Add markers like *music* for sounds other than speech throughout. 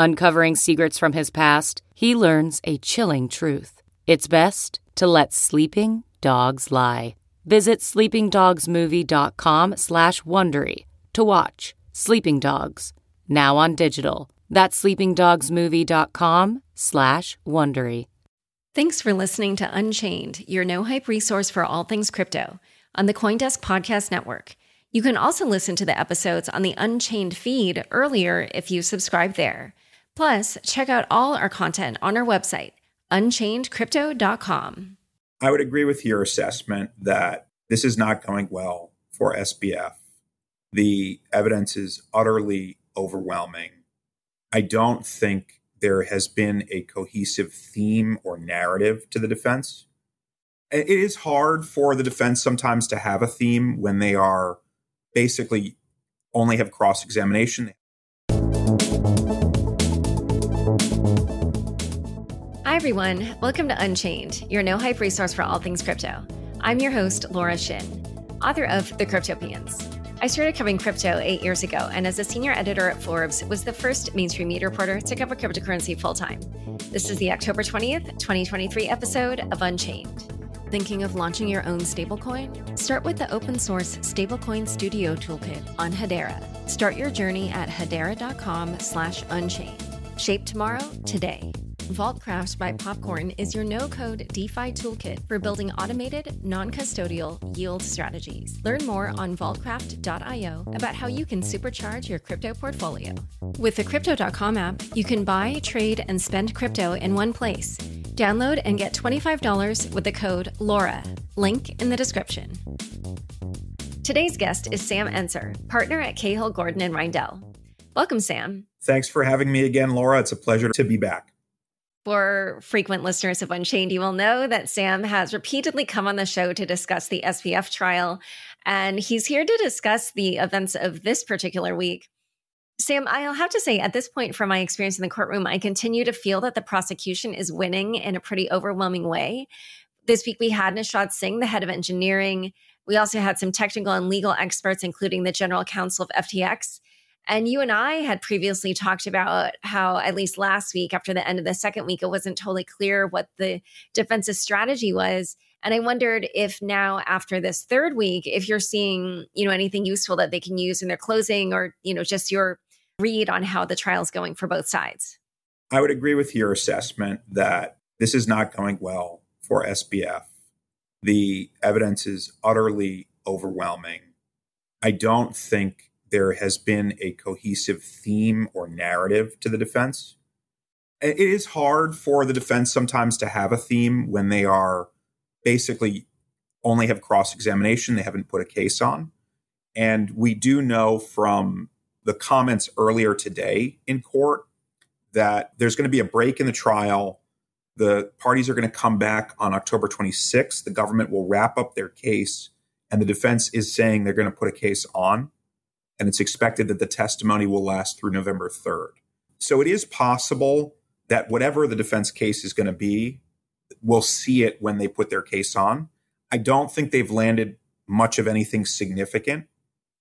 Uncovering secrets from his past, he learns a chilling truth. It's best to let sleeping dogs lie. Visit sleepingdogsmovie.com slash Wondery to watch Sleeping Dogs, now on digital. That's sleepingdogsmovie.com slash Wondery. Thanks for listening to Unchained, your no-hype resource for all things crypto on the Coindesk Podcast Network. You can also listen to the episodes on the Unchained feed earlier if you subscribe there. Plus, check out all our content on our website, unchainedcrypto.com. I would agree with your assessment that this is not going well for SBF. The evidence is utterly overwhelming. I don't think there has been a cohesive theme or narrative to the defense. It is hard for the defense sometimes to have a theme when they are basically only have cross examination. Everyone. Welcome to Unchained, your no hype resource for all things crypto. I'm your host, Laura Shin, author of The Cryptopians. I started covering crypto eight years ago, and as a senior editor at Forbes, was the first mainstream media reporter to cover cryptocurrency full time. This is the October 20th, 2023 episode of Unchained. Thinking of launching your own stablecoin? Start with the open source Stablecoin Studio Toolkit on Hedera. Start your journey at hedera.com slash unchained. Shape tomorrow, today. Vaultcraft by Popcorn is your no code DeFi toolkit for building automated, non custodial yield strategies. Learn more on vaultcraft.io about how you can supercharge your crypto portfolio. With the Crypto.com app, you can buy, trade, and spend crypto in one place. Download and get $25 with the code LAURA. Link in the description. Today's guest is Sam Enzer, partner at Cahill Gordon and Reindel. Welcome, Sam. Thanks for having me again, Laura. It's a pleasure to be back. For frequent listeners of Unchained, you will know that Sam has repeatedly come on the show to discuss the SBF trial, and he's here to discuss the events of this particular week. Sam, I'll have to say, at this point, from my experience in the courtroom, I continue to feel that the prosecution is winning in a pretty overwhelming way. This week, we had Nishad Singh, the head of engineering. We also had some technical and legal experts, including the general counsel of FTX. And you and I had previously talked about how, at least last week, after the end of the second week, it wasn't totally clear what the defensive strategy was. And I wondered if now, after this third week, if you're seeing, you know, anything useful that they can use in their closing, or you know, just your read on how the trial's going for both sides. I would agree with your assessment that this is not going well for SBF. The evidence is utterly overwhelming. I don't think there has been a cohesive theme or narrative to the defense. It is hard for the defense sometimes to have a theme when they are basically only have cross examination, they haven't put a case on. And we do know from the comments earlier today in court that there's going to be a break in the trial. The parties are going to come back on October 26th. The government will wrap up their case, and the defense is saying they're going to put a case on and it's expected that the testimony will last through November 3rd. So it is possible that whatever the defense case is going to be, we'll see it when they put their case on. I don't think they've landed much of anything significant.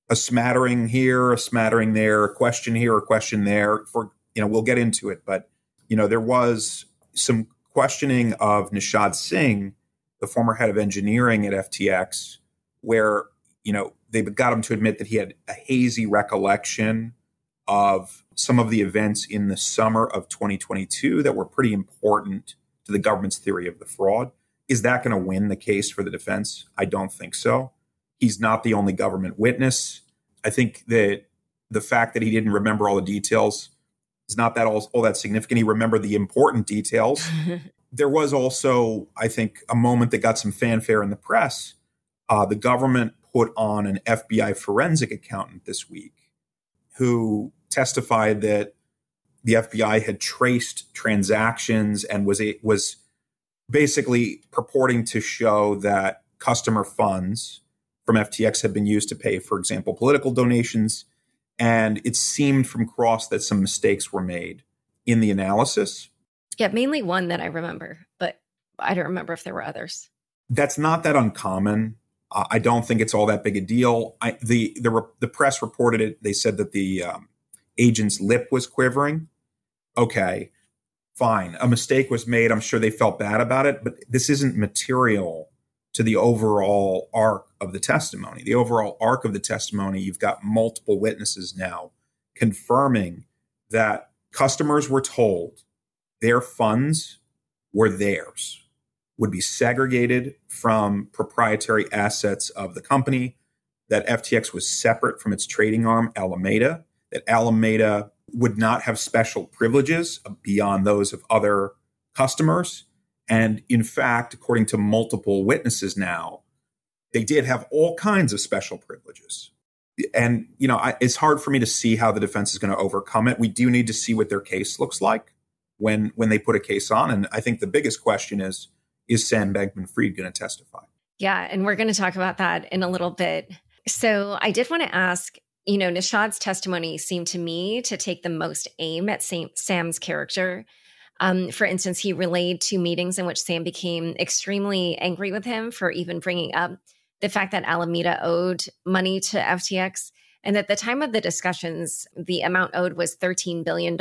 A smattering here, a smattering there, a question here, a question there. For you know, we'll get into it, but you know, there was some questioning of Nishad Singh, the former head of engineering at FTX, where you know they got him to admit that he had a hazy recollection of some of the events in the summer of 2022 that were pretty important to the government's theory of the fraud. Is that going to win the case for the defense? I don't think so. He's not the only government witness. I think that the fact that he didn't remember all the details is not that all, all that significant. He remembered the important details. *laughs* there was also, I think, a moment that got some fanfare in the press. Uh, the government put on an FBI forensic accountant this week who testified that the FBI had traced transactions and was a, was basically purporting to show that customer funds from FTX had been used to pay, for example, political donations. And it seemed from Cross that some mistakes were made in the analysis. Yeah, mainly one that I remember, but I don't remember if there were others. That's not that uncommon. Uh, I don't think it's all that big a deal. I, the the the press reported it. They said that the um, agent's lip was quivering. Okay, fine. A mistake was made. I'm sure they felt bad about it, but this isn't material to the overall arc of the testimony. The overall arc of the testimony, you've got multiple witnesses now confirming that customers were told their funds were theirs, would be segregated from proprietary assets of the company, that FTX was separate from its trading arm, Alameda, that Alameda would not have special privileges beyond those of other customers. And in fact, according to multiple witnesses now, they did have all kinds of special privileges. And, you know, I, it's hard for me to see how the defense is going to overcome it. We do need to see what their case looks like when when they put a case on. And I think the biggest question is, is Sam Bankman Fried going to testify? Yeah. And we're going to talk about that in a little bit. So I did want to ask you know, Nishad's testimony seemed to me to take the most aim at Sam's character. Um, for instance, he relayed two meetings in which Sam became extremely angry with him for even bringing up the fact that Alameda owed money to FTX. And at the time of the discussions, the amount owed was $13 billion.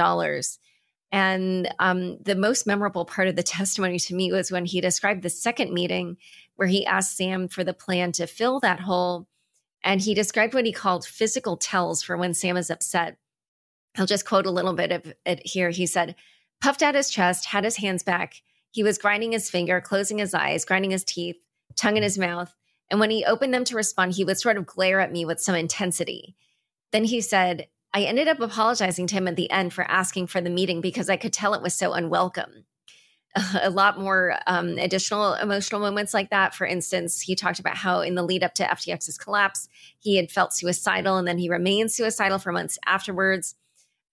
And um, the most memorable part of the *laughs* testimony to me was when he described the second meeting where he asked Sam for the plan to fill that hole and he described what he called physical tells for when Sam is upset. I'll just quote a little bit of it here. He said, puffed out his chest, had his hands back. He was grinding his finger, closing his eyes, grinding his teeth, tongue in his mouth. And when he opened them to respond, he would sort of glare at me with some intensity. Then he said, I ended up apologizing to him at the end for asking for the meeting because I could tell it was so unwelcome. *laughs* a lot more um, additional emotional moments like that. For instance, he talked about how in the lead up to FTX's collapse, he had felt suicidal and then he remained suicidal for months afterwards.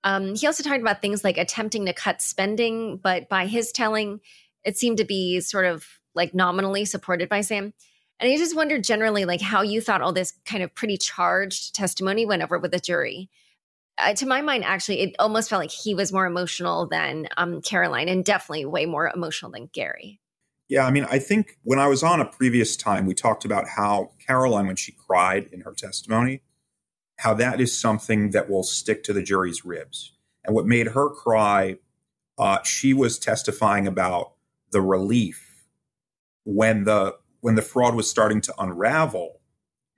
Um, he also talked about things like attempting to cut spending, but by his telling, it seemed to be sort of like nominally supported by Sam. And I just wondered generally, like how you thought all this kind of pretty charged testimony went over with the jury uh, to my mind, actually, it almost felt like he was more emotional than um, Caroline, and definitely way more emotional than Gary. Yeah, I mean, I think when I was on a previous time, we talked about how Caroline, when she cried in her testimony, how that is something that will stick to the jury's ribs. And what made her cry, uh, she was testifying about the relief when the when the fraud was starting to unravel,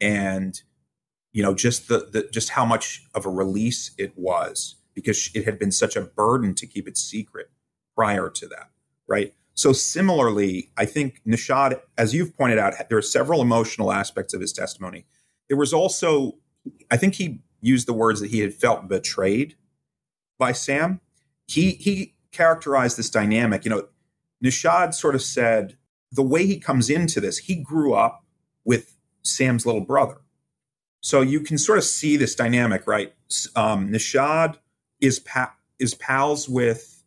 and you know just the, the just how much of a release it was because it had been such a burden to keep it secret prior to that right? So similarly i think nishad as you've pointed out there are several emotional aspects of his testimony. There was also i think he used the words that he had felt betrayed by sam. He he characterized this dynamic you know nishad sort of said the way he comes into this he grew up with sam's little brother so you can sort of see this dynamic, right? Um, Nishad is pa- is pals with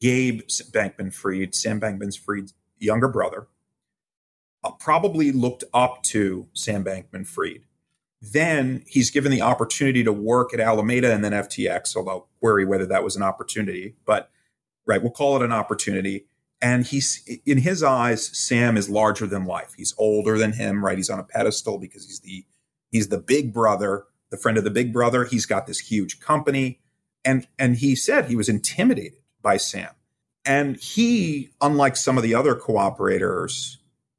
Gabe Bankman Fried, Sam Bankman Fried's younger brother. Uh, probably looked up to Sam Bankman Fried. Then he's given the opportunity to work at Alameda and then FTX, although query whether that was an opportunity. But right, we'll call it an opportunity. And he's in his eyes, Sam is larger than life. He's older than him, right? He's on a pedestal because he's the He's the big brother, the friend of the big brother. He's got this huge company. And, and he said he was intimidated by Sam. And he, unlike some of the other cooperators,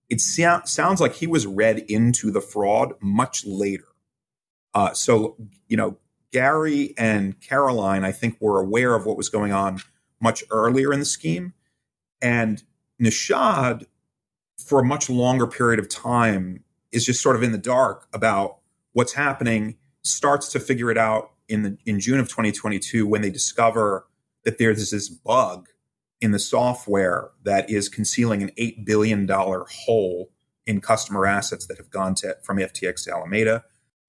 it so- sounds like he was read into the fraud much later. Uh, so, you know, Gary and Caroline, I think, were aware of what was going on much earlier in the scheme. And Nishad, for a much longer period of time, is just sort of in the dark about what's happening, starts to figure it out in the in June of 2022 when they discover that there's this bug in the software that is concealing an $8 billion hole in customer assets that have gone to from FTX to Alameda.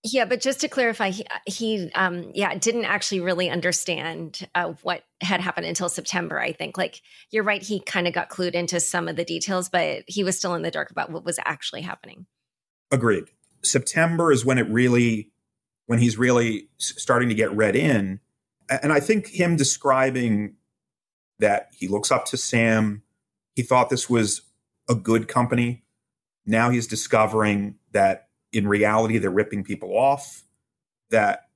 Yeah, but just to clarify, he, he um, yeah, didn't actually really understand uh, what had happened until September. I think, like you're right, he kind of got clued into some of the details, but he was still in the dark about what was actually happening. Agreed. September is when it really, when he's really starting to get read in, and I think him describing that he looks up to Sam, he thought this was a good company. Now he's discovering that in reality, they're ripping people off, that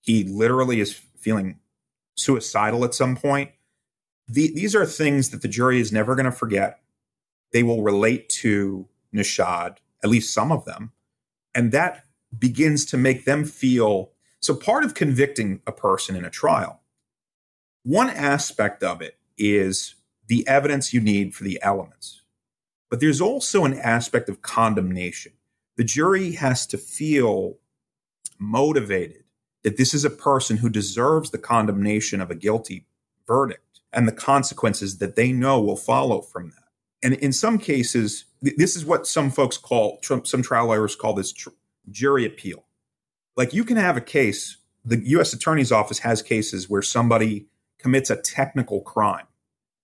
he literally is feeling suicidal at some point. The, these are things that the jury is never going to forget. They will relate to Nishad, at least some of them. And that begins to make them feel so part of convicting a person in a trial, one aspect of it is the evidence you need for the elements. But there's also an aspect of condemnation the jury has to feel motivated that this is a person who deserves the condemnation of a guilty verdict and the consequences that they know will follow from that. And in some cases, this is what some folks call, some trial lawyers call this tr- jury appeal. Like you can have a case, the US Attorney's Office has cases where somebody commits a technical crime,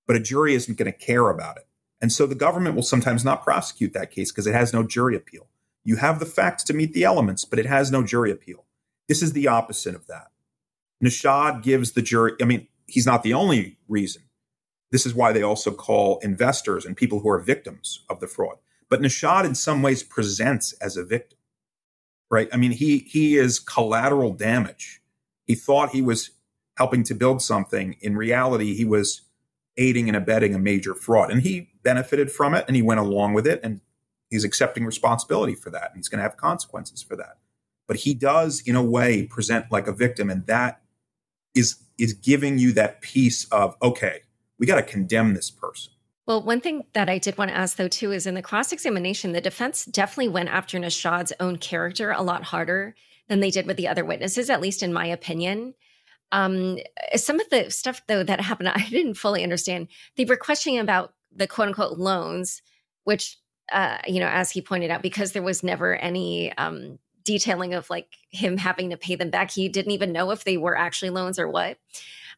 but a jury isn't going to care about it. And so the government will sometimes not prosecute that case because it has no jury appeal. You have the facts to meet the elements, but it has no jury appeal. This is the opposite of that. Nishad gives the jury, I mean, he's not the only reason. This is why they also call investors and people who are victims of the fraud. But Nishad, in some ways, presents as a victim, right? I mean, he he is collateral damage. He thought he was helping to build something. In reality, he was aiding and abetting a major fraud, and he benefited from it, and he went along with it, and he's accepting responsibility for that and he's going to have consequences for that but he does in a way present like a victim and that is is giving you that piece of okay we got to condemn this person well one thing that i did want to ask though too is in the cross-examination the defense definitely went after nishad's own character a lot harder than they did with the other witnesses at least in my opinion um, some of the stuff though that happened *laughs* i didn't fully understand they were questioning about the quote unquote loans which uh, you know, as he pointed out, because there was never any um, detailing of like him having to pay them back. He didn't even know if they were actually loans or what.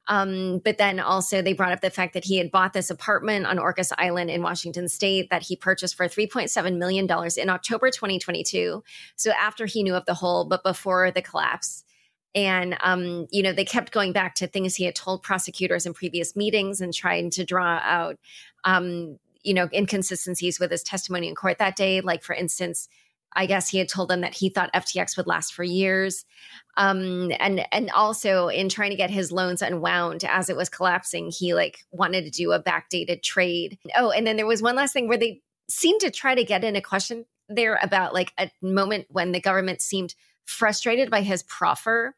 Um, but then also they brought up the fact that he had bought this apartment on Orcas Island in Washington State that he purchased for $3.7 million in October 2022. So after he knew of the hole, but before the collapse. And, um, you know, they kept going back to things he had told prosecutors in previous meetings and trying to draw out um, you know, inconsistencies with his testimony in court that day. Like, for instance, I guess he had told them that he thought FTX would last for years. Um, and and also in trying to get his loans unwound as it was collapsing, he like wanted to do a backdated trade. Oh, and then there was one last thing where they seemed to try to get in a question there about like a moment when the government seemed frustrated by his proffer.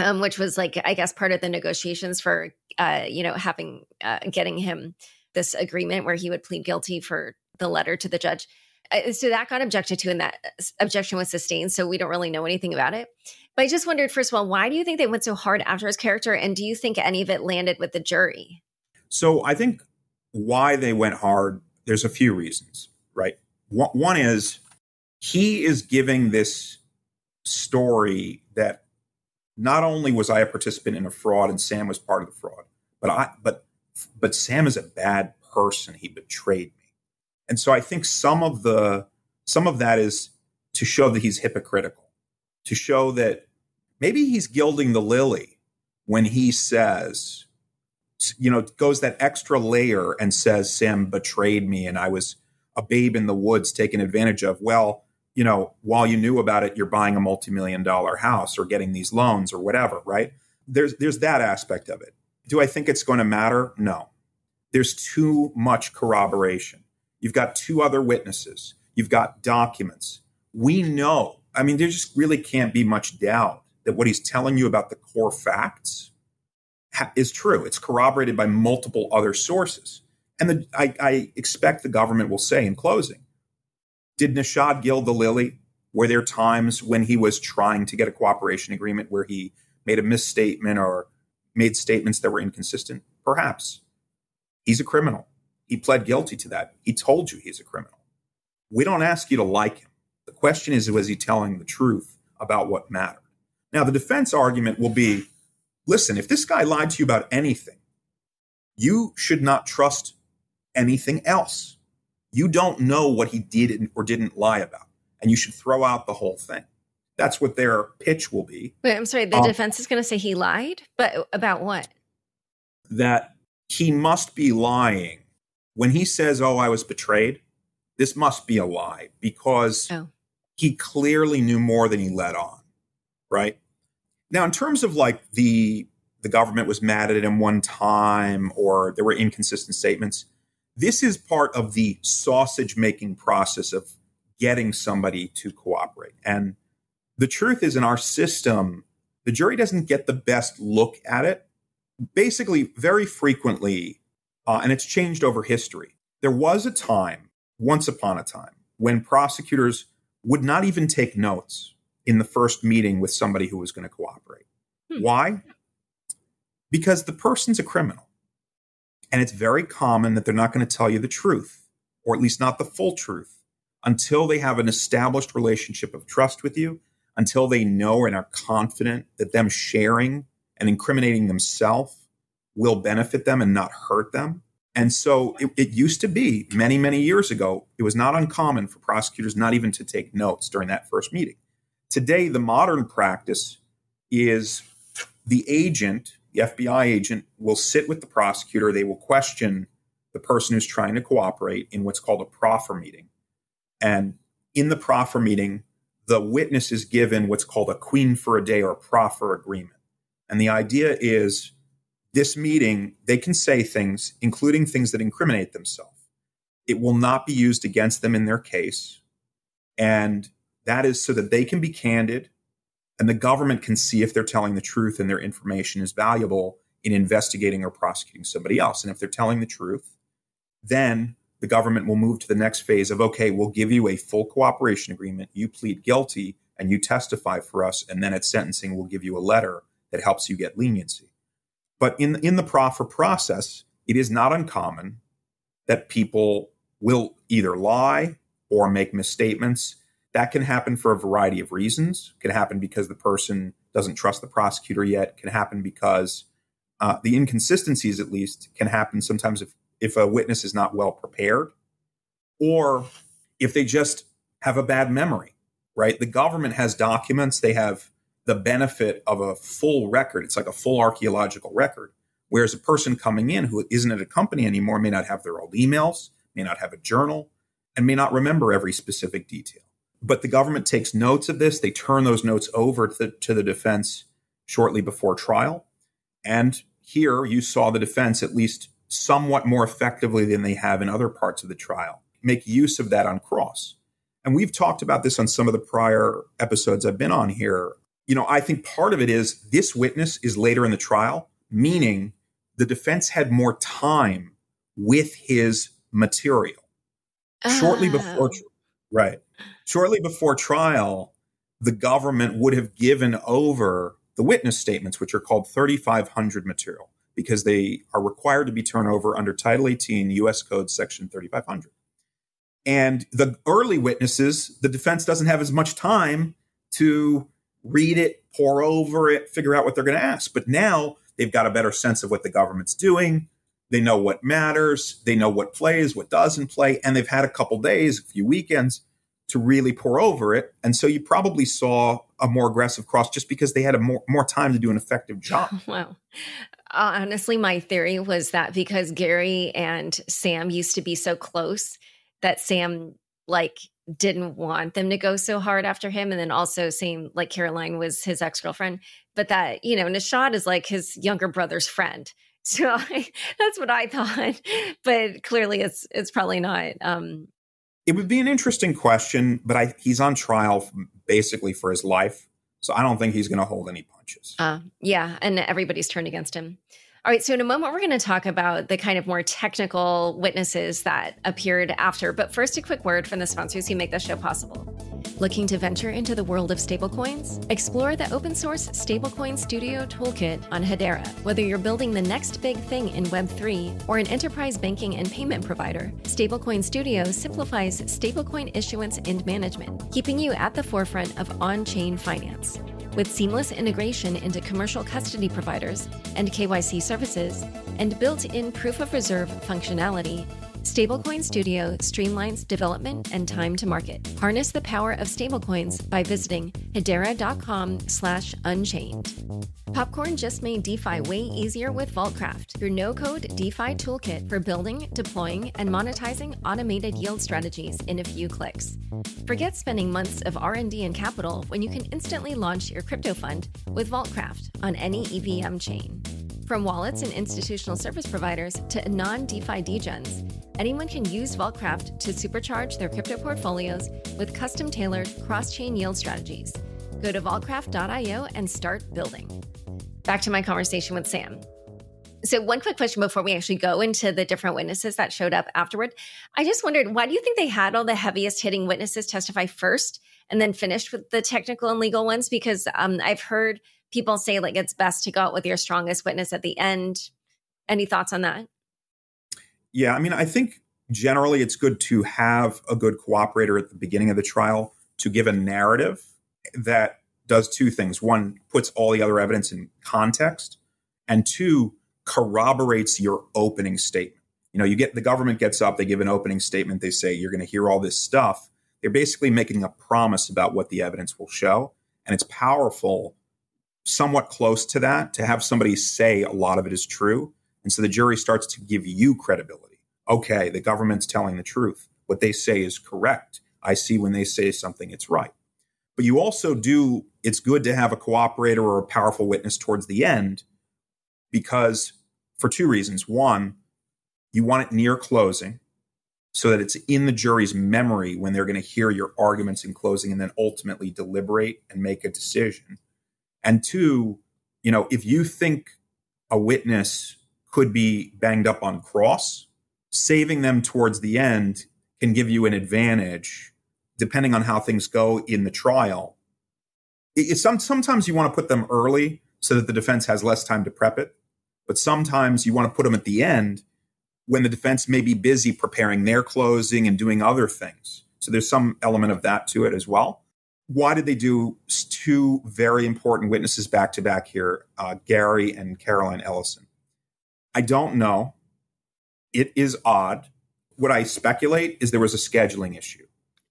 Um, which was like I guess part of the negotiations for uh, you know having uh, getting him this agreement where he would plead guilty for the letter to the judge. Uh, so that got objected to, and that objection was sustained. So we don't really know anything about it. But I just wondered, first of all, why do you think they went so hard after his character? And do you think any of it landed with the jury? So I think why they went hard, there's a few reasons, right? One is he is giving this story that not only was I a participant in a fraud and Sam was part of the fraud, but I but but Sam is a bad person. He betrayed. And so I think some of the some of that is to show that he's hypocritical, to show that maybe he's gilding the lily when he says, you know, goes that extra layer and says Sam betrayed me and I was a babe in the woods taken advantage of. Well, you know, while you knew about it, you're buying a multi-million dollar house or getting these loans or whatever, right? There's there's that aspect of it. Do I think it's going to matter? No. There's too much corroboration. You've got two other witnesses, you've got documents. We know, I mean, there just really can't be much doubt that what he's telling you about the core facts is true. It's corroborated by multiple other sources. And the, I, I expect the government will say in closing, did Nishad gild the lily? Were there times when he was trying to get a cooperation agreement where he made a misstatement or made statements that were inconsistent? Perhaps. He's a criminal. He pled guilty to that. He told you he's a criminal. We don't ask you to like him. The question is, was he telling the truth about what mattered? Now, the defense argument will be listen, if this guy lied to you about anything, you should not trust anything else. You don't know what he did or didn't lie about, and you should throw out the whole thing. That's what their pitch will be. Wait, I'm sorry. The um, defense is going to say he lied, but about what? That he must be lying when he says, "Oh, I was betrayed." This must be a lie because oh. he clearly knew more than he let on, right? Now, in terms of like the the government was mad at him one time or there were inconsistent statements, this is part of the sausage making process of getting somebody to cooperate. And the truth is, in our system, the jury doesn't get the best look at it. Basically, very frequently, uh, and it's changed over history, there was a time, once upon a time, when prosecutors would not even take notes in the first meeting with somebody who was going to cooperate. Hmm. Why? Because the person's a criminal. And it's very common that they're not going to tell you the truth, or at least not the full truth, until they have an established relationship of trust with you, until they know and are confident that them sharing and incriminating themselves will benefit them and not hurt them. And so it, it, used to be many, many years ago, it was not uncommon for prosecutors not even to take notes during that first meeting. Today, the modern practice is the agent the FBI agent will sit with the prosecutor. They will question the person who's trying to cooperate in what's called a proffer meeting. And in the proffer meeting, the witness is given what's called a queen for a day or proffer agreement. And the idea is this meeting, they can say things, including things that incriminate themselves. It will not be used against them in their case. And that is so that they can be candid and the government can see if they're telling the truth and their information is valuable in investigating or prosecuting somebody else. And if they're telling the truth, then the government will move to the next phase of okay, we'll give you a full cooperation agreement. You plead guilty and you testify for us. And then at sentencing, we'll give you a letter that helps you get leniency. But in, in the proffer process, it is not uncommon that people will either lie or make misstatements that can happen for a variety of reasons. It can happen because the person doesn't trust the prosecutor yet. It can happen because uh, the inconsistencies, at least, can happen sometimes if, if a witness is not well prepared or if they just have a bad memory, right? The government has documents, they have the benefit of a full record. It's like a full archaeological record. Whereas a person coming in who isn't at a company anymore may not have their old emails, may not have a journal, and may not remember every specific detail. But the government takes notes of this. They turn those notes over to the, to the defense shortly before trial. And here you saw the defense, at least somewhat more effectively than they have in other parts of the trial, make use of that on cross. And we've talked about this on some of the prior episodes I've been on here. You know, I think part of it is this witness is later in the trial, meaning the defense had more time with his material. Shortly oh. before, oh. right shortly before trial, the government would have given over the witness statements, which are called 3500 material, because they are required to be turned over under Title 18 U.S. Code Section 3500. And the early witnesses, the defense doesn't have as much time to read it, pour over it, figure out what they're going to ask. But now they've got a better sense of what the government's doing. They know what matters. They know what plays, what doesn't play. And they've had a couple days, a few weekends to really pour over it. And so you probably saw a more aggressive cross just because they had a more, more time to do an effective job. *laughs* Wow. Uh, honestly, my theory was that because Gary and Sam used to be so close, that Sam like didn't want them to go so hard after him. And then also same like Caroline was his ex-girlfriend, but that, you know, Nishad is like his younger brother's friend. *laughs* So I, that's what I thought, *laughs* but clearly it's it's probably not. Um, it would be an interesting question, but I, he's on trial basically for his life. So I don't think he's going to hold any punches. Uh, yeah. And everybody's turned against him. All right, so in a moment, we're going to talk about the kind of more technical witnesses that appeared after. But first, a quick word from the sponsors who make this show possible. Looking to venture into the world of stablecoins? Explore the open source Stablecoin Studio Toolkit on Hedera. Whether you're building the next big thing in Web3 or an enterprise banking and payment provider, Stablecoin Studio simplifies stablecoin issuance and management, keeping you at the forefront of on chain finance. With seamless integration into commercial custody providers and KYC services, and built in proof of reserve functionality, Stablecoin Studio streamlines development and time to market. Harness the power of stablecoins by visiting hedera.com slash unchained. Popcorn just made DeFi way easier with Vaultcraft, your no-code DeFi toolkit for building, deploying, and monetizing automated yield strategies in a few clicks. Forget spending months of R&D and capital when you can instantly launch your crypto fund with Vaultcraft on any EVM chain. From wallets and institutional service providers to non DeFi degens, anyone can use Vaultcraft to supercharge their crypto portfolios with custom tailored cross chain yield strategies. Go to vaultcraft.io and start building. Back to my conversation with Sam. So, one quick question before we actually go into the different witnesses that showed up afterward. I just wondered why do you think they had all the heaviest hitting witnesses testify first and then finished with the technical and legal ones? Because um, I've heard people say like it's best to go out with your strongest witness at the end. Any thoughts on that? Yeah, I mean, I think generally it's good to have a good cooperator at the beginning of the trial to give a narrative that does two things. One, puts all the other evidence in context, and two, corroborates your opening statement. You know, you get the government gets up, they give an opening statement, they say you're going to hear all this stuff. They're basically making a promise about what the evidence will show, and it's powerful somewhat close to that to have somebody say a lot of it is true. And so the jury starts to give you credibility. Okay, the government's telling the truth. What they say is correct. I see when they say something, it's right. But you also do, it's good to have a cooperator or a powerful witness towards the end because for two reasons. One, you want it near closing so that it's in the jury's memory when they're going to hear your arguments in closing and then ultimately deliberate and make a decision. And two, you know, if you think a witness could be banged up on cross, saving them towards the end can give you an advantage depending on how things go in the trial. It's some, sometimes you want to put them early so that the defense has less time to prep it, but sometimes you want to put them at the end when the defense may be busy preparing their closing and doing other things. So there's some element of that to it as well why did they do two very important witnesses back to back here, uh, Gary and Caroline Ellison? I don't know. It is odd. What I speculate is there was a scheduling issue.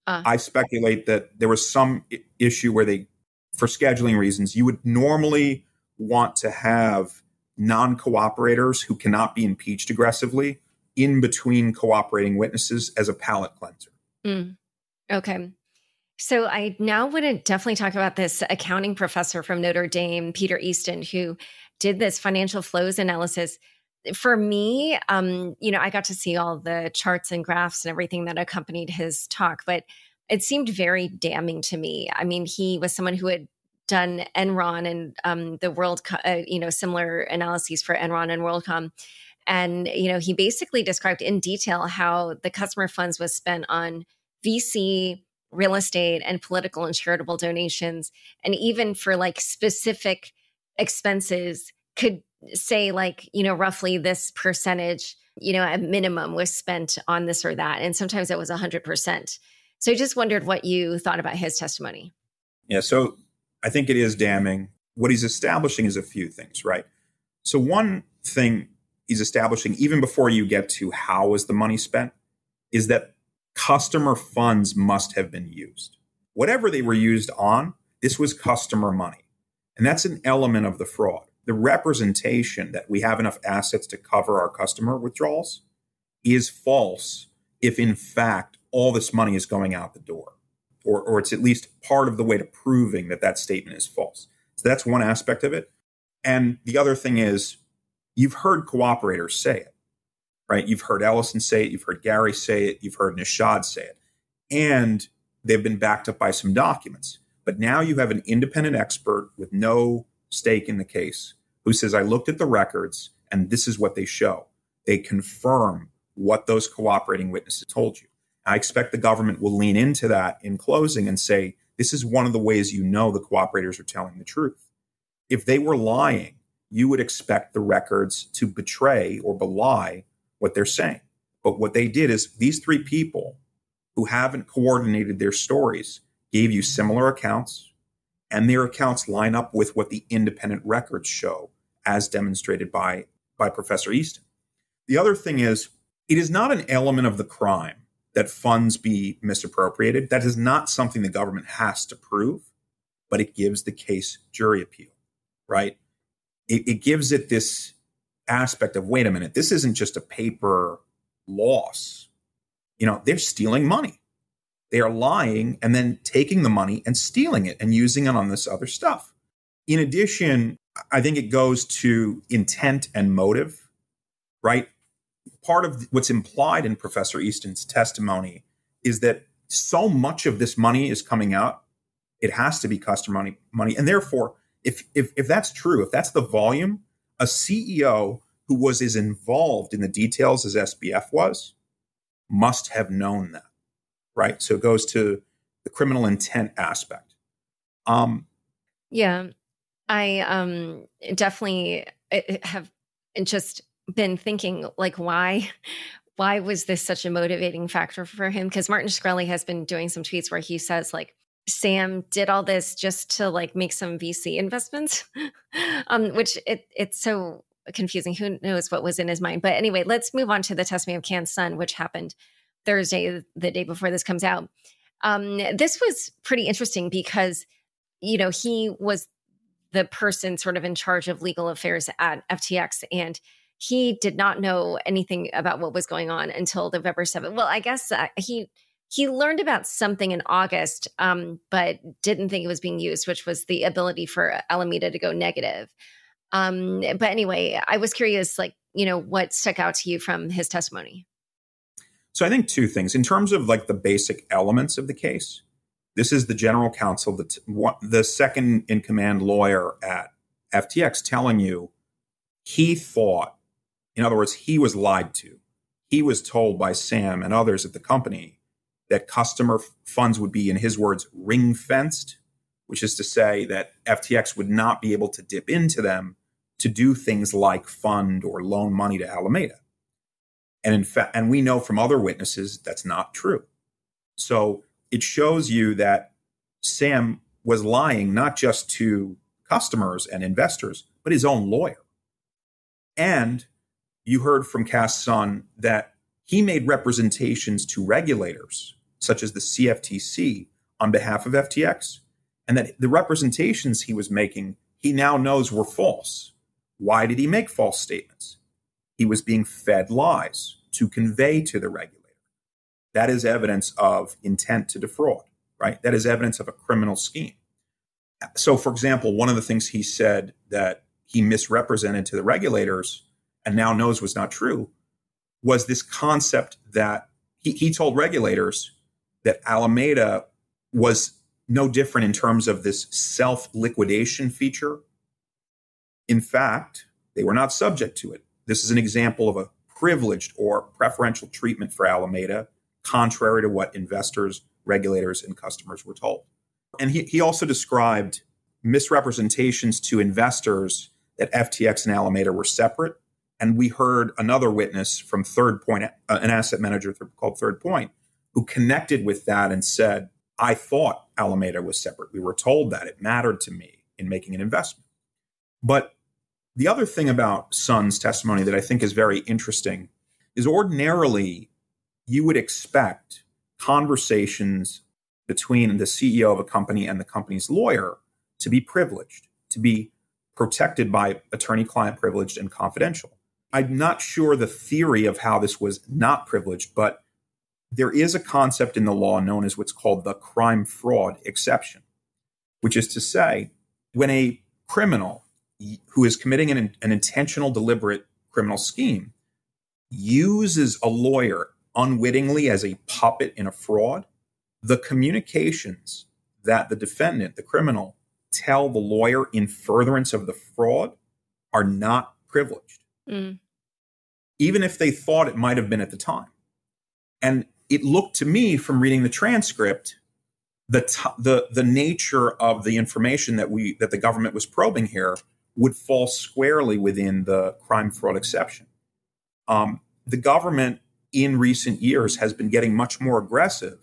Uh. I speculate that there was some I- issue where they, for scheduling reasons, you would normally want to have non cooperators who cannot be impeached aggressively in between cooperating witnesses as a palate cleanser. Mm. Okay. So I now want to definitely talk about this accounting professor from Notre Dame, Peter Easton, who did this financial flows analysis. For me, um, you know, I got to see all the charts and graphs and everything that accompanied his talk, but it seemed very damning to me. I mean, he was someone who had done Enron and um, the world, uh, you know, similar analyses for Enron and WorldCom. And, you know, he basically described in detail how the customer funds was spent on VC real estate and political and charitable donations and even for like specific expenses could say like you know roughly this percentage you know a minimum was spent on this or that and sometimes it was 100% so i just wondered what you thought about his testimony. Yeah so i think it is damning. What he's establishing is a few things right? So one thing he's establishing even before you get to how was the money spent is that customer funds must have been used. Whatever they were used on, this was customer money. And that's an element of the fraud. The representation that we have enough assets to cover our customer withdrawals is false if, in fact, all this money is going out the door, or, or it's at least part of the way to proving that that statement is false. So that's one aspect of it. And the other thing is, you've heard cooperators say it right? You've heard Ellison say it, you've heard Gary say it, you've heard Nishad say it. And they've been backed up by some documents. But now you have an independent expert with no stake in the case who says, I looked at the records And this is what they show. They confirm what those cooperating witnesses told you. I expect the government will lean into that in closing and say, this is one of the ways you know the cooperators are telling the truth. If they were lying, you would expect the records to betray or belie what they're saying. But what they did is these three people who haven't coordinated their stories gave you similar accounts, and their accounts line up with what the independent records show, as demonstrated by, by Professor Easton. The other thing is, it is not an element of the crime that funds be misappropriated. That is not something the government has to prove, but it gives the case jury appeal, right? It, it gives it this aspect of wait a minute, this isn't just a paper loss. You know, they're stealing money. They are lying and then taking the money and stealing it and using it on this other stuff. In addition, I think it goes to intent and motive, right? Part of what's implied in Professor Easton's testimony is that so much of this money is coming out, it has to be customer money, money. And therefore, if, if, if that's true, if that's the volume, a CEO who was as involved in the details as SBF was must have known that, right? So it goes to the criminal intent aspect. Um, yeah, I um, definitely have just been thinking like why why was this such a motivating factor for him because martin shkreli has been doing some tweets where he says like sam did all this just to like make some vc investments *laughs* um which it it's so confusing. Who knows what was in his mind? But anyway, let's move on to the testimony of Can Sun, which happened Thursday, the day before this comes out. Um, this was pretty interesting because, you know, he was the person sort of in charge of legal affairs at FTX. And he did not know anything about what was going on until November 7th. Well, I guess uh, he he learned about something in August, um, but didn't think it was being used, which was the ability for Alameda to go negative. Um, but anyway, I was curious, like, you know, what stuck out to you from his testimony? So I think two things. In terms of like the basic elements of the case, this is the general counsel, the, t- the second in command lawyer at FTX telling you he thought, in other words, he was lied to. He was told by Sam and others at the company that customer funds would be, in his words, ring fenced, which is to say that FTX would not be able to dip into them to do things like fund or loan money to Alameda. And in fact, and we know from other witnesses that's not true. So it shows you that Sam was lying not just to customers and investors, but his own lawyer. And you heard from Can Sun that he made representations to regulators, such as the CFTC, on behalf of FTX, and that the representations he was making, he now knows were false. Why did he make false statements? He was being fed lies to convey to the regulator. That is evidence of intent to defraud, right? That is evidence of a criminal scheme. So, for example, one of the things he said that he misrepresented to the regulators and now knows was not true was this concept that he, he told regulators that Alameda was no different in terms of this self liquidation feature in fact, they were not subject to it. This is an example of a privileged or preferential treatment for Alameda, contrary to what investors, regulators, and customers were told. And he, he also described misrepresentations to investors that FTX and Alameda were separate. And we heard another witness from Third Point, an asset manager called Third Point, who connected with that and said, I thought Alameda was separate. We were told that it mattered to me in making an investment. But the other thing about Sun's testimony that I think is very interesting is ordinarily you would expect conversations between the CEO of a company and the company's lawyer to be privileged, to be protected by attorney client privileged and confidential. I'm not sure the theory of how this was not privileged, but there is a concept in the law known as what's called the crime fraud exception, which is to say, when a criminal who is committing an, an intentional, deliberate criminal scheme uses a lawyer unwittingly as a puppet in a fraud, the communications that the defendant, the criminal, tell the lawyer in furtherance of the fraud are not privileged. Mm. even if they thought it might have been at the time. And it looked to me from reading the transcript the t- the the nature of the information that we that the government was probing here would fall squarely within the crime fraud exception. Um, the government in recent years has been getting much more aggressive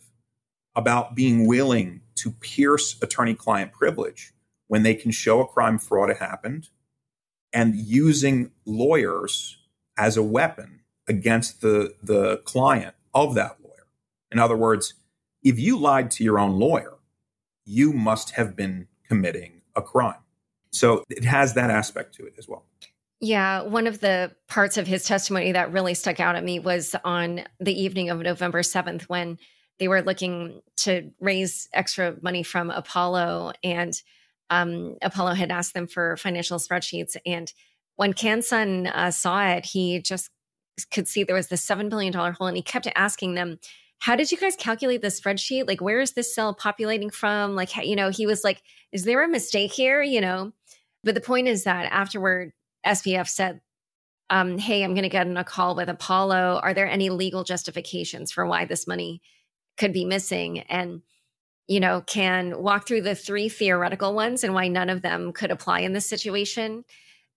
about being willing to pierce attorney client privilege when they can show a crime fraud happened and using lawyers as a weapon against the, the client of that. In other words, if you lied to your own lawyer, you must have been committing a crime. So it has that aspect to it as well. Yeah, one of the parts of his testimony that really stuck out at me was on the evening of November 7th when they were looking to raise extra money from Apollo and um, Apollo had asked them for financial spreadsheets. And when Can Sun uh, saw it, he just could see there was this $7 billion hole and he kept asking them, how did you guys calculate the spreadsheet? Like, where is this cell populating from? Like, you know, he was like, is there a mistake here? You know, but the point is that afterward, SBF said, um, hey, I'm going to get on a call with Apollo. Are there any legal justifications for why this money could be missing? And you know, Can walk through the three theoretical ones and why none of them could apply in this situation.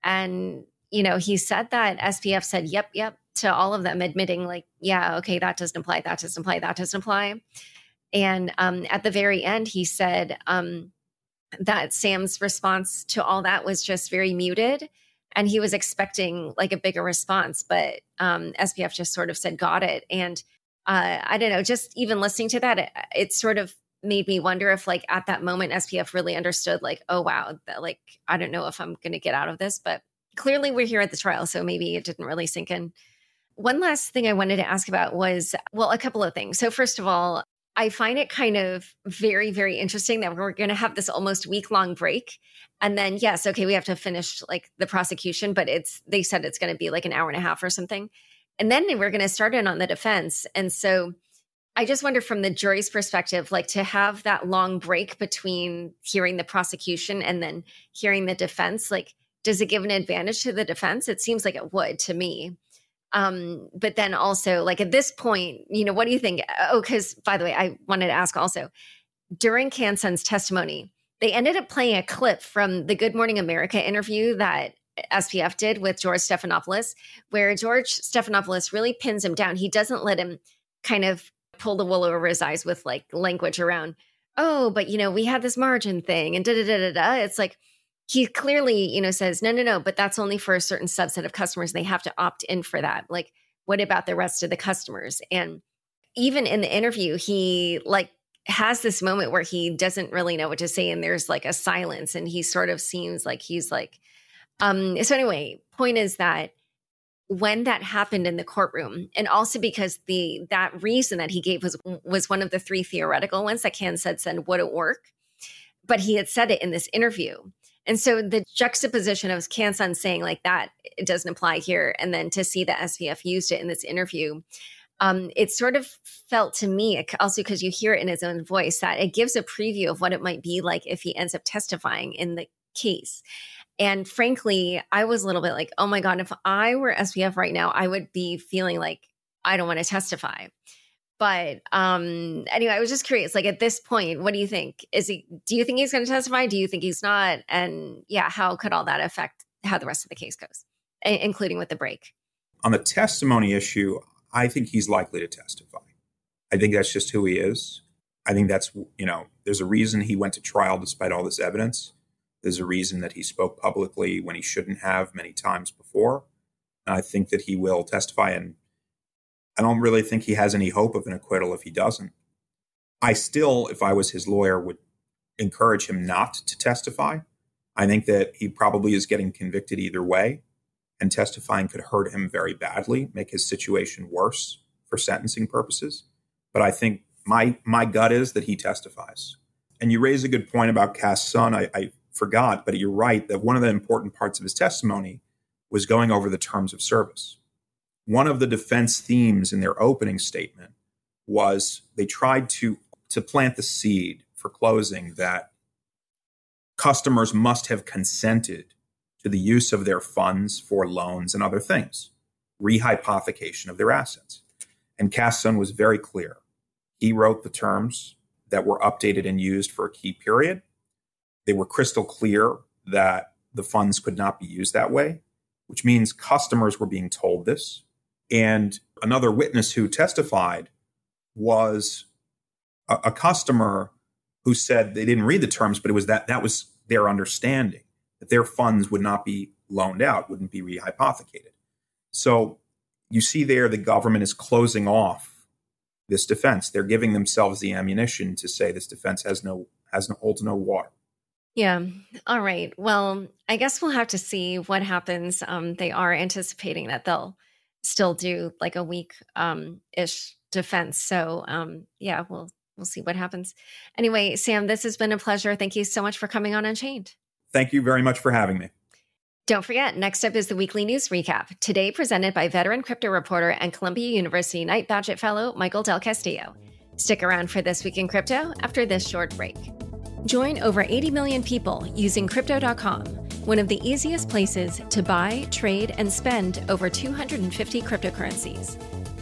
And, you know, he said that SBF said, yep, yep, to all of them, admitting, like, yeah, okay, that doesn't apply, that doesn't apply, that doesn't apply. And um, at the very end, he said um, that Sam's response to all that was just very muted. And he was expecting like a bigger response, but um, SBF just sort of said, got it. And uh, I don't know, just even listening to that, it, it sort of made me wonder if like at that moment SBF really understood like oh wow that like I don't know if I'm going to get out of this but clearly we're here at the trial so maybe it didn't really sink in. One last thing I wanted to ask about was well a couple of things. So first of all I find it kind of very very interesting that we're going to have this almost week long break and then yes okay we have to finish like the prosecution but it's they said it's going to be like an hour and a half or something. And then we're going to start in on the defense and so I just wonder from the jury's perspective, like to have that long break between hearing the prosecution and then hearing the defense, like, does it give an advantage to the defense? It seems like it would to me. Um, but then also, like at this point, you know, what do you think? Oh, because by the way, I wanted to ask also during Can Sun's testimony, they ended up playing a clip from the Good Morning America interview that SBF did with George Stephanopoulos, where George Stephanopoulos really pins him down. He doesn't let him kind of pull the wool over his eyes with like language around, oh, but you know, we had this margin thing and da da da da da. It's like he clearly, you know, says, no, no, no, but that's only for a certain subset of customers. They have to opt in for that. Like, what about the rest of the customers? And even in the interview, he like has this moment where he doesn't really know what to say and there's like a silence and he sort of seems like he's like um so anyway point is that when that happened in the courtroom and also because the that reason that he gave was was one of the three theoretical ones that Can said said wouldn't work but he had said it in this interview and so the juxtaposition of Can Sun saying like that it doesn't apply here and then to see that SBF used it in this interview um, it sort of felt to me also because you hear it in his own voice that it gives a preview of what it might be like if he ends up testifying in the case and frankly, I was a little bit like, oh my God, if I were SBF right now, I would be feeling like I don't want to testify. But um anyway, I was just curious. Like at this point, what do you think? Is he do you think he's gonna testify? Do you think he's not? And yeah, how could all that affect how the rest of the case goes, including with the break? On the testimony issue, I think he's likely to testify. I think that's just who he is. I think that's, you know, there's a reason he went to trial despite all this evidence. There's a reason that he spoke publicly when he shouldn't have many times before. I think that he will testify, and I don't really think he has any hope of an acquittal if he doesn't. I still, if I was his lawyer, would encourage him not to testify. I think that he probably is getting convicted either way, and testifying could hurt him very badly, make his situation worse for sentencing purposes. But I think my my gut is that he testifies. And you raise a good point about Can Sun. I, I forgot, but you're right that one of the important parts of his testimony was going over the terms of service. One of the defense themes in their opening statement was they tried to, to plant the seed for closing that customers must have consented to the use of their funds for loans and other things, rehypothecation of their assets. And Can Sun was very clear. He wrote the terms that were updated and used for a key period. They were crystal clear that the funds could not be used that way, which means customers were being told this. And another witness who testified was a, a customer who said they didn't read the terms, but it was that that was their understanding that their funds would not be loaned out, wouldn't be rehypothecated. So you see there the government is closing off this defense. They're giving themselves the ammunition to say this defense has no has no holds no water. Yeah. All right. Well, I guess we'll have to see what happens. Um, they are anticipating that they'll still do like a week um, ish defense. So um, yeah, we'll we'll see what happens. Anyway, Sam, this has been a pleasure. Thank you so much for coming on Unchained. Thank you very much for having me. Don't forget, next up is the weekly news recap, today presented by veteran crypto reporter and Columbia University Knight Bagehot Fellow Michael Del Castillo. Stick around for This Week in Crypto after this short break. Join over 80 million people using Crypto.com, one of the easiest places to buy, trade, and spend over 250 cryptocurrencies.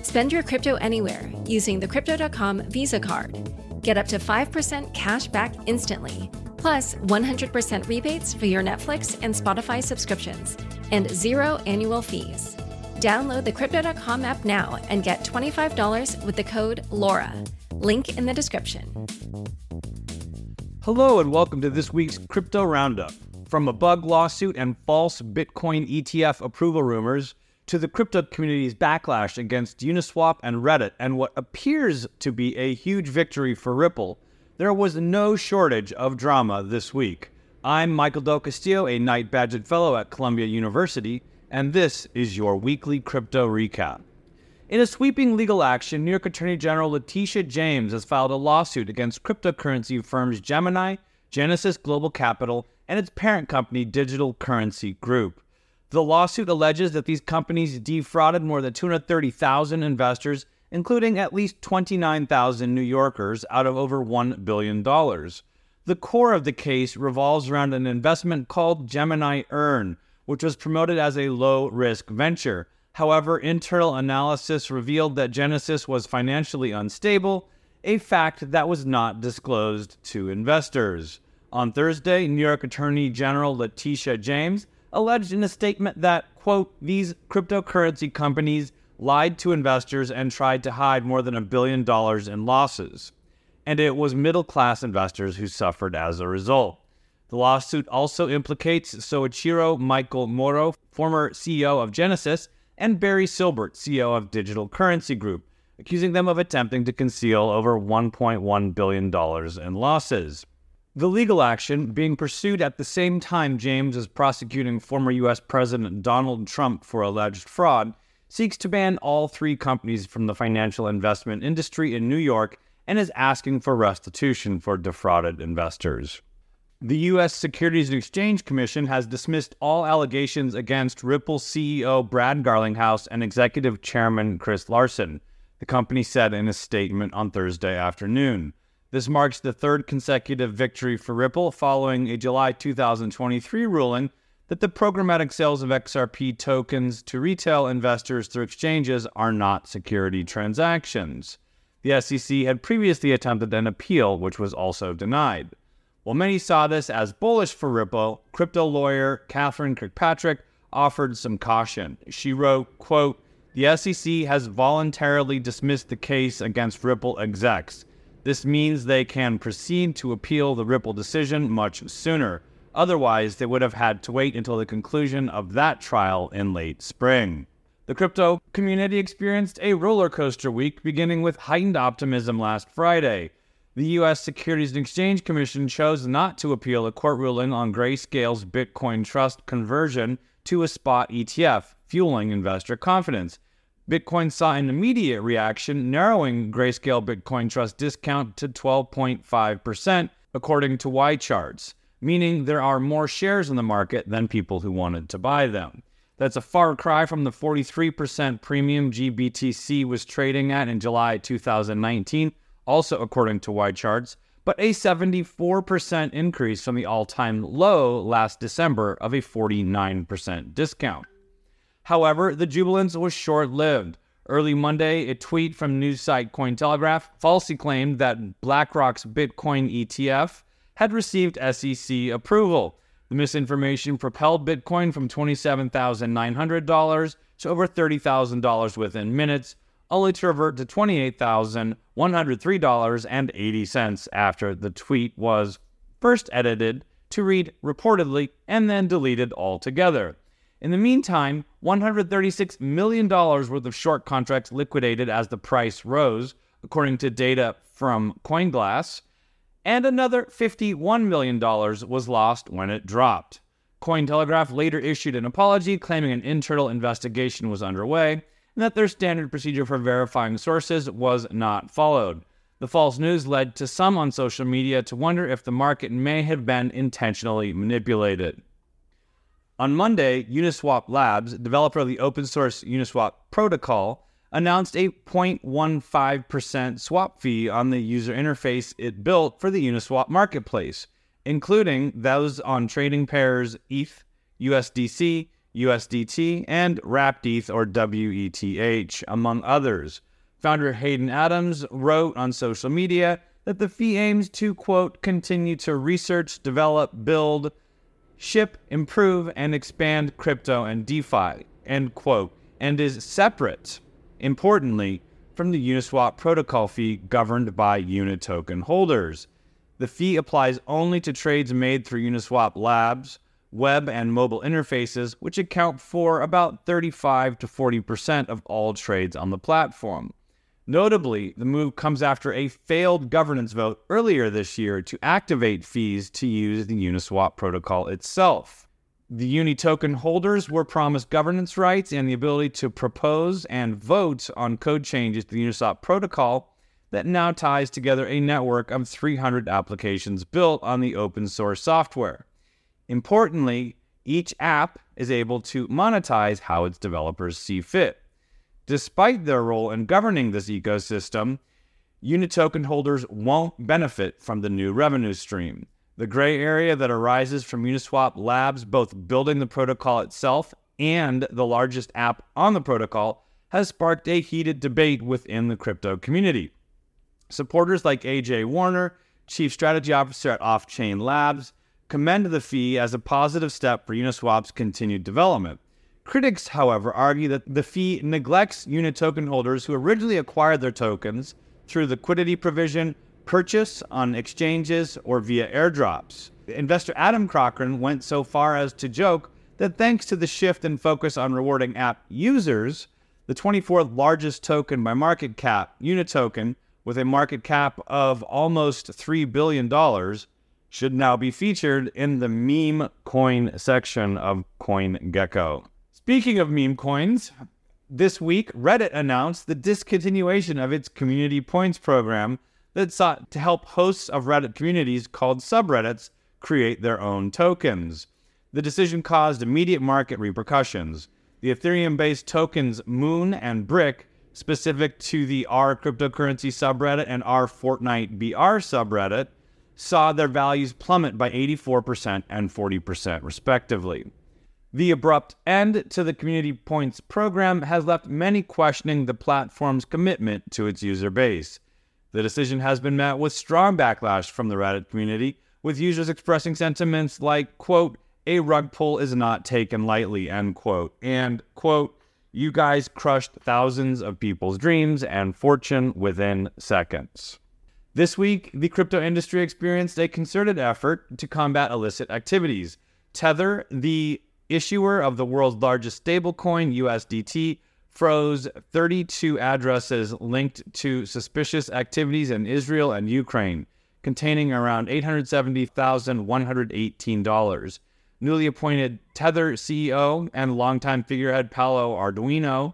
Spend your crypto anywhere using the Crypto.com Visa card. Get up to 5% cash back instantly plus 100% rebates for your Netflix and Spotify subscriptions, and zero annual fees. Download the Crypto.com app now and get $25 with the code LAURA. Link in the description. Hello, and welcome to this week's Crypto Roundup. From a bug lawsuit and false Bitcoin ETF approval rumors to the crypto community's backlash against Uniswap and Reddit, and what appears to be a huge victory for Ripple there was no shortage of drama this week. I'm Michael Del Castillo, a Knight Bagehot Fellow at Columbia University, and this is your weekly crypto recap. In a sweeping legal action, New York Attorney General Letitia James has filed a lawsuit against cryptocurrency firms Gemini, Genesis Global Capital, and its parent company, Digital Currency Group. The lawsuit alleges that these companies defrauded more than 230,000 investors including at least 29,000 New Yorkers out of over $1 billion. The core of the case revolves around an investment called Gemini Earn, which was promoted as a low risk venture. However, internal analysis revealed that Genesis was financially unstable, a fact that was not disclosed to investors. On Thursday, New York Attorney General Letitia James alleged in a statement that, quote, these cryptocurrency companies lied to investors and tried to hide more than a billion dollars in losses. And it was middle class investors who suffered as a result. The lawsuit also implicates Soichiro Michael Moro, former CEO of Genesis, and Barry Silbert, CEO of Digital Currency Group, accusing them of attempting to conceal over $1.1 billion in losses. The legal action being pursued at the same time James is prosecuting former U.S. President Donald Trump for alleged fraud seeks to ban all three companies from the financial investment industry in New York and is asking for restitution for defrauded investors. The U.S. Securities and Exchange Commission has dismissed all allegations against Ripple CEO Brad Garlinghouse and Executive Chairman Chris Larsen, the company said in a statement on Thursday afternoon. This marks the third consecutive victory for Ripple following a July 2023 ruling that the programmatic sales of XRP tokens to retail investors through exchanges are not security transactions. The SEC had previously attempted an appeal, which was also denied. While many saw this as bullish for Ripple, crypto lawyer Catherine Kirkpatrick offered some caution. She wrote, quote, the SEC has voluntarily dismissed the case against Ripple execs. This means they can proceed to appeal the Ripple decision much sooner. Otherwise, they would have had to wait until the conclusion of that trial in late spring. The crypto community experienced a roller coaster week, beginning with heightened optimism last Friday. The U.S. Securities and Exchange Commission chose not to appeal a court ruling on Grayscale's Bitcoin Trust conversion to a spot ETF, fueling investor confidence. Bitcoin saw an immediate reaction, narrowing Grayscale Bitcoin Trust discount to 12.5%, according to YCharts meaning there are more shares in the market than people who wanted to buy them. That's a far cry from the 43% premium GBTC was trading at in July 2019, also according to YCharts. but a 74% increase from the all time low last December of a 49% discount. However, the jubilance was short lived. Early Monday, a tweet from news site Cointelegraph falsely claimed that BlackRock's Bitcoin ETF had received SEC approval. The misinformation propelled Bitcoin from $27,900 to over $30,000 within minutes, only to revert to $28,103.80 after the tweet was first edited to read reportedly and then deleted altogether. In the meantime, $136 million worth of short contracts liquidated as the price rose, according to data from CoinGlass, and another $51 million was lost when it dropped. Cointelegraph later issued an apology claiming an internal investigation was underway and that their standard procedure for verifying sources was not followed. The false news led to some on social media to wonder if the market may have been intentionally manipulated. On Monday, Uniswap Labs, developer of the open source Uniswap protocol, announced a 0.15% swap fee on the user interface it built for the Uniswap marketplace, including those on trading pairs ETH, USDC, USDT, and Wrapped ETH or WETH, among others. Founder Hayden Adams wrote on social media that the fee aims to, quote, continue to research, develop, build, ship, improve, and expand crypto and DeFi, end quote, and is separate, importantly, from the Uniswap protocol fee governed by Uni token holders. The fee applies only to trades made through Uniswap Labs, web and mobile interfaces, which account for about 35 to 40% of all trades on the platform. Notably, the move comes after a failed governance vote earlier this year to activate fees to use the Uniswap protocol itself. The Uni token holders were promised governance rights and the ability to propose and vote on code changes to the Uniswap protocol that now ties together a network of 300 applications built on the open source software. Importantly, each app is able to monetize how its developers see fit. Despite their role in governing this ecosystem, Uni token holders won't benefit from the new revenue stream. The gray area that arises from Uniswap Labs, both building the protocol itself and the largest app on the protocol, has sparked a heated debate within the crypto community. Supporters like AJ Warner, Chief Strategy Officer at Off Chain Labs, commend the fee as a positive step for Uniswap's continued development. Critics, however, argue that the fee neglects Uni token holders who originally acquired their tokens through liquidity provision, purchase on exchanges, or via airdrops. Investor Adam Cochran went so far as to joke that thanks to the shift in focus on rewarding app users, the 24th largest token by market cap, Unitoken, with a market cap of almost $3 billion, should now be featured in the meme coin section of CoinGecko. Speaking of meme coins, this week Reddit announced the discontinuation of its community points program that sought to help hosts of Reddit communities called subreddits create their own tokens. The decision caused immediate market repercussions. The Ethereum based tokens Moon and Brick, specific to the R cryptocurrency subreddit and R Fortnite BR subreddit, saw their values plummet by 84% and 40%, respectively. The abrupt end to the Community Points program has left many questioning the platform's commitment to its user base. The decision has been met with strong backlash from the Reddit community, with users expressing sentiments like, quote, a rug pull is not taken lightly, end quote, and, quote, you guys crushed thousands of people's dreams and fortune within seconds. This week, the crypto industry experienced a concerted effort to combat illicit activities. Tether, the issuer of the world's largest stablecoin, USDT, froze 32 addresses linked to suspicious activities in Israel and Ukraine, containing around $870,118. Newly appointed Tether CEO and longtime figurehead Paolo Ardoino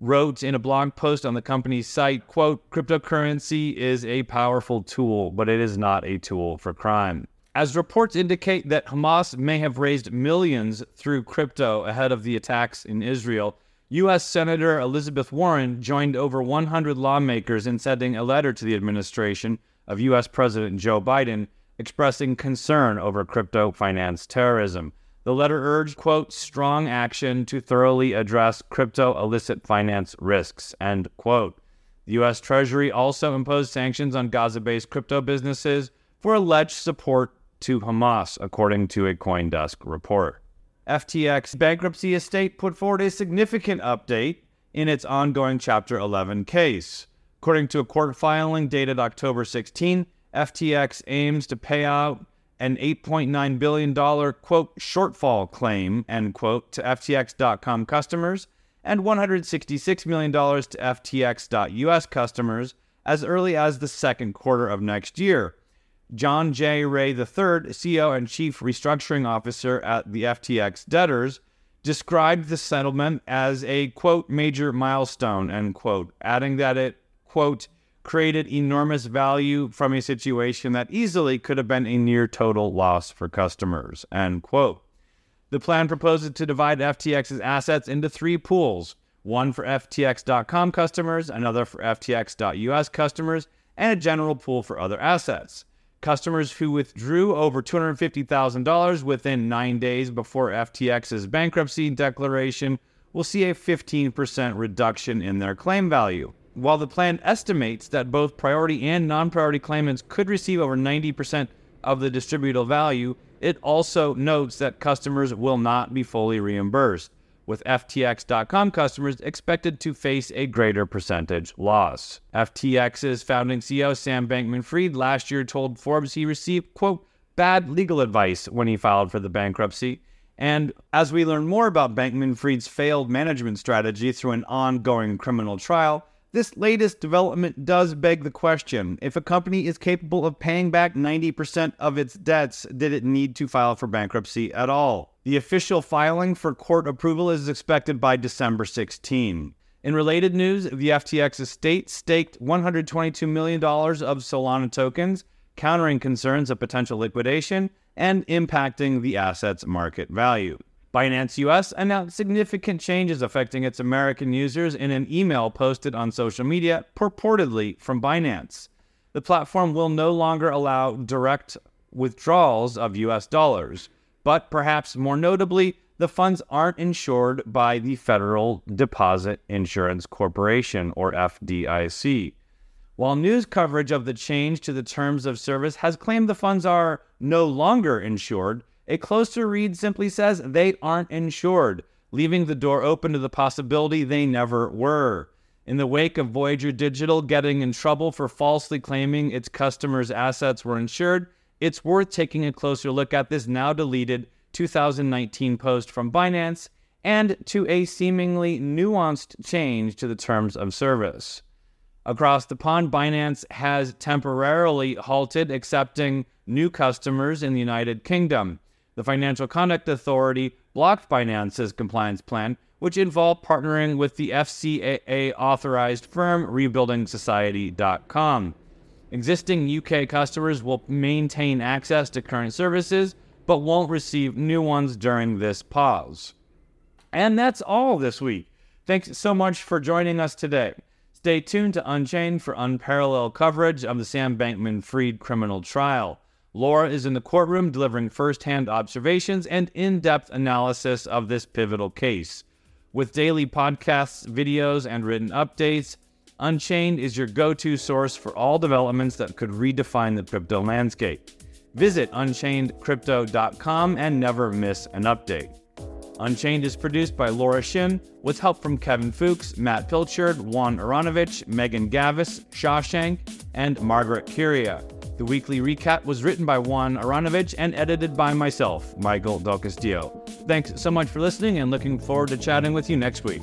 wrote in a blog post on the company's site, quote, cryptocurrency is a powerful tool, but it is not a tool for crime. As reports indicate that Hamas may have raised millions through crypto ahead of the attacks in Israel, U.S. Senator Elizabeth Warren joined over 100 lawmakers in sending a letter to the administration of U.S. President Joe Biden expressing concern over crypto finance terrorism. The letter urged, quote, strong action to thoroughly address crypto illicit finance risks, end quote. The U.S. Treasury also imposed sanctions on Gaza based crypto businesses for alleged support to Hamas, according to a Coindesk report. FTX bankruptcy estate put forward a significant update in its ongoing Chapter 11 case. According to a court filing dated October 16, FTX aims to pay out an $8.9 billion, quote, shortfall claim, end quote, to FTX.com customers and $166 million to FTX.us customers as early as the second quarter of next year. John J. Ray III, CEO and Chief Restructuring Officer at the FTX debtors, described the settlement as a, quote, major milestone, end quote, adding that it, quote, created enormous value from a situation that easily could have been a near total loss for customers. End quote. The plan proposes to divide FTX's assets into three pools one for FTX.com customers, another for FTX.us customers, and a general pool for other assets. Customers who withdrew over $250,000 within nine days before FTX's bankruptcy declaration will see a 15% reduction in their claim value. While the plan estimates that both priority and non priority claimants could receive over 90% of the distributable value, it also notes that customers will not be fully reimbursed, with FTX.com customers expected to face a greater percentage loss. FTX's founding CEO Sam Bankman Fried last year told Forbes he received, quote, bad legal advice when he filed for the bankruptcy. And as we learn more about Bankman Fried's failed management strategy through an ongoing criminal trial, this latest development does beg the question if a company is capable of paying back 90% of its debts, did it need to file for bankruptcy at all? The official filing for court approval is expected by December 16. In related news, the FTX estate staked $122 million of Solana tokens, countering concerns of potential liquidation and impacting the asset's market value. Binance US announced significant changes affecting its American users in an email posted on social media, purportedly from Binance. The platform will no longer allow direct withdrawals of US dollars, but perhaps more notably, the funds aren't insured by the Federal Deposit Insurance Corporation, or FDIC. While news coverage of the change to the terms of service has claimed the funds are no longer insured, a closer read simply says they aren't insured, leaving the door open to the possibility they never were. In the wake of Voyager Digital getting in trouble for falsely claiming its customers' assets were insured, it's worth taking a closer look at this now deleted 2019 post from Binance and to a seemingly nuanced change to the terms of service. Across the pond, Binance has temporarily halted accepting new customers in the United Kingdom. The Financial Conduct Authority blocked Binance's compliance plan, which involved partnering with the FCA authorized firm RebuildingSociety.com. Existing UK customers will maintain access to current services, but won't receive new ones during this pause. And that's all this week. Thanks so much for joining us today. Stay tuned to Unchained for unparalleled coverage of the Sam Bankman Fried criminal trial. Laura is in the courtroom delivering firsthand observations and in depth analysis of this pivotal case. With daily podcasts, videos, and written updates, Unchained is your go to source for all developments that could redefine the crypto landscape. Visit unchainedcrypto.com and never miss an update. Unchained is produced by Laura Shin with help from Kevin Fuchs, Matt Pilchard, Juan Aranovich, Megan Gavis, Shashank, and Margaret Curia. The weekly recap was written by Juan Aranovich and edited by myself, Michael Del Castillo. Thanks so much for listening and looking forward to chatting with you next week.